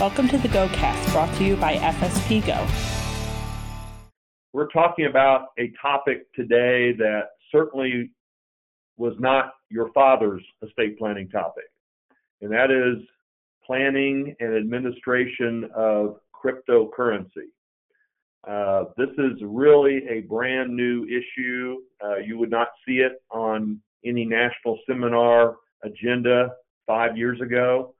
Welcome to the GoCast, brought to you by FSP Go. We're talking about a topic today that certainly was not your father's estate planning topic, and that is planning and administration of cryptocurrency. Uh, this is really a brand new issue. Uh, you would not see it on any national seminar agenda five years ago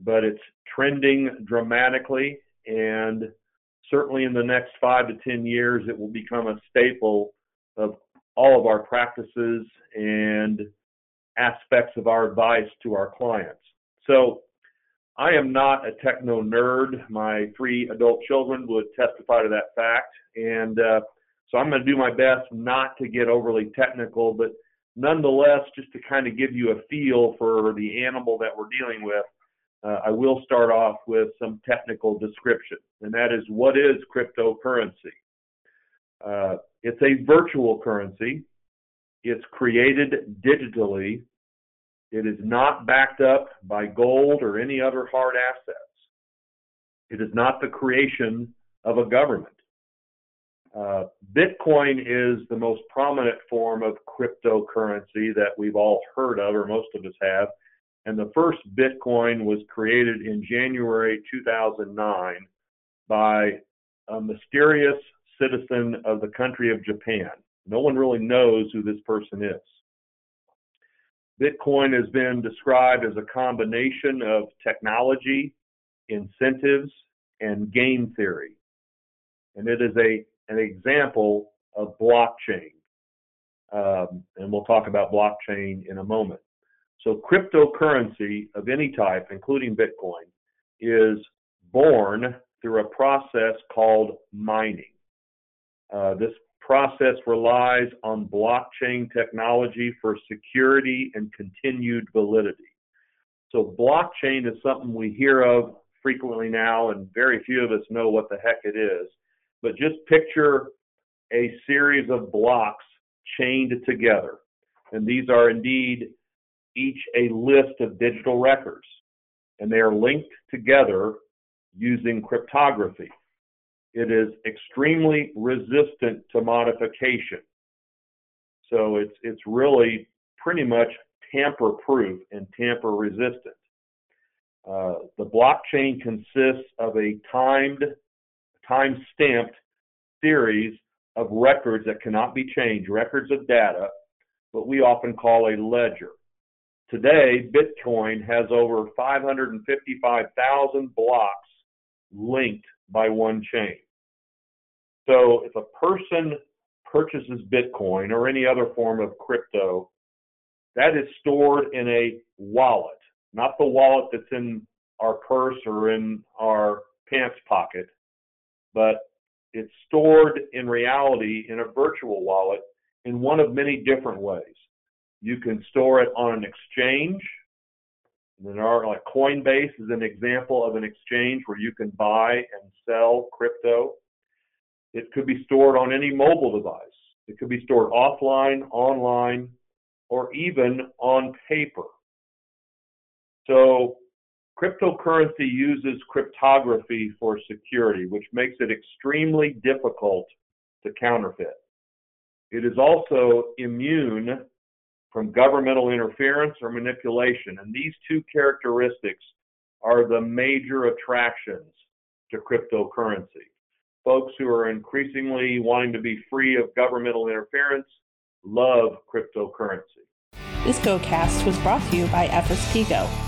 but it's trending dramatically and certainly in the next five to 10 years, it will become a staple of all of our practices and aspects of our advice to our clients. So I am not a techno nerd. My three adult children would testify to that fact. And uh, so I'm going to do my best not to get overly technical, but nonetheless, just to kind of give you a feel for the animal that we're dealing with, uh, I will start off with some technical description, and that is what is cryptocurrency? Uh, it's a virtual currency. It's created digitally. It is not backed up by gold or any other hard assets. It is not the creation of a government. Uh, Bitcoin is the most prominent form of cryptocurrency that we've all heard of, or most of us have and the first Bitcoin was created in January 2009 by a mysterious citizen of the country of Japan. No one really knows who this person is. Bitcoin has been described as a combination of technology, incentives, and game theory. And it is a, an example of blockchain. Um, and we'll talk about blockchain in a moment. So cryptocurrency of any type, including Bitcoin, is born through a process called mining. Uh, this process relies on blockchain technology for security and continued validity. So blockchain is something we hear of frequently now, and very few of us know what the heck it is. But just picture a series of blocks chained together. And these are indeed each a list of digital records, and they are linked together using cryptography. It is extremely resistant to modification. So it's it's really pretty much tamper proof and tamper resistant. Uh, the blockchain consists of a timed, time stamped series of records that cannot be changed, records of data, what we often call a ledger. Today, Bitcoin has over 555,000 blocks linked by one chain. So if a person purchases Bitcoin or any other form of crypto, that is stored in a wallet, not the wallet that's in our purse or in our pants pocket, but it's stored in reality in a virtual wallet in one of many different ways. You can store it on an exchange. And there are like Coinbase is an example of an exchange where you can buy and sell crypto. It could be stored on any mobile device. It could be stored offline, online, or even on paper. So cryptocurrency uses cryptography for security, which makes it extremely difficult to counterfeit. It is also immune from governmental interference or manipulation. And these two characteristics are the major attractions to cryptocurrency. Folks who are increasingly wanting to be free of governmental interference love cryptocurrency. This GoCast was brought to you by FSP Go.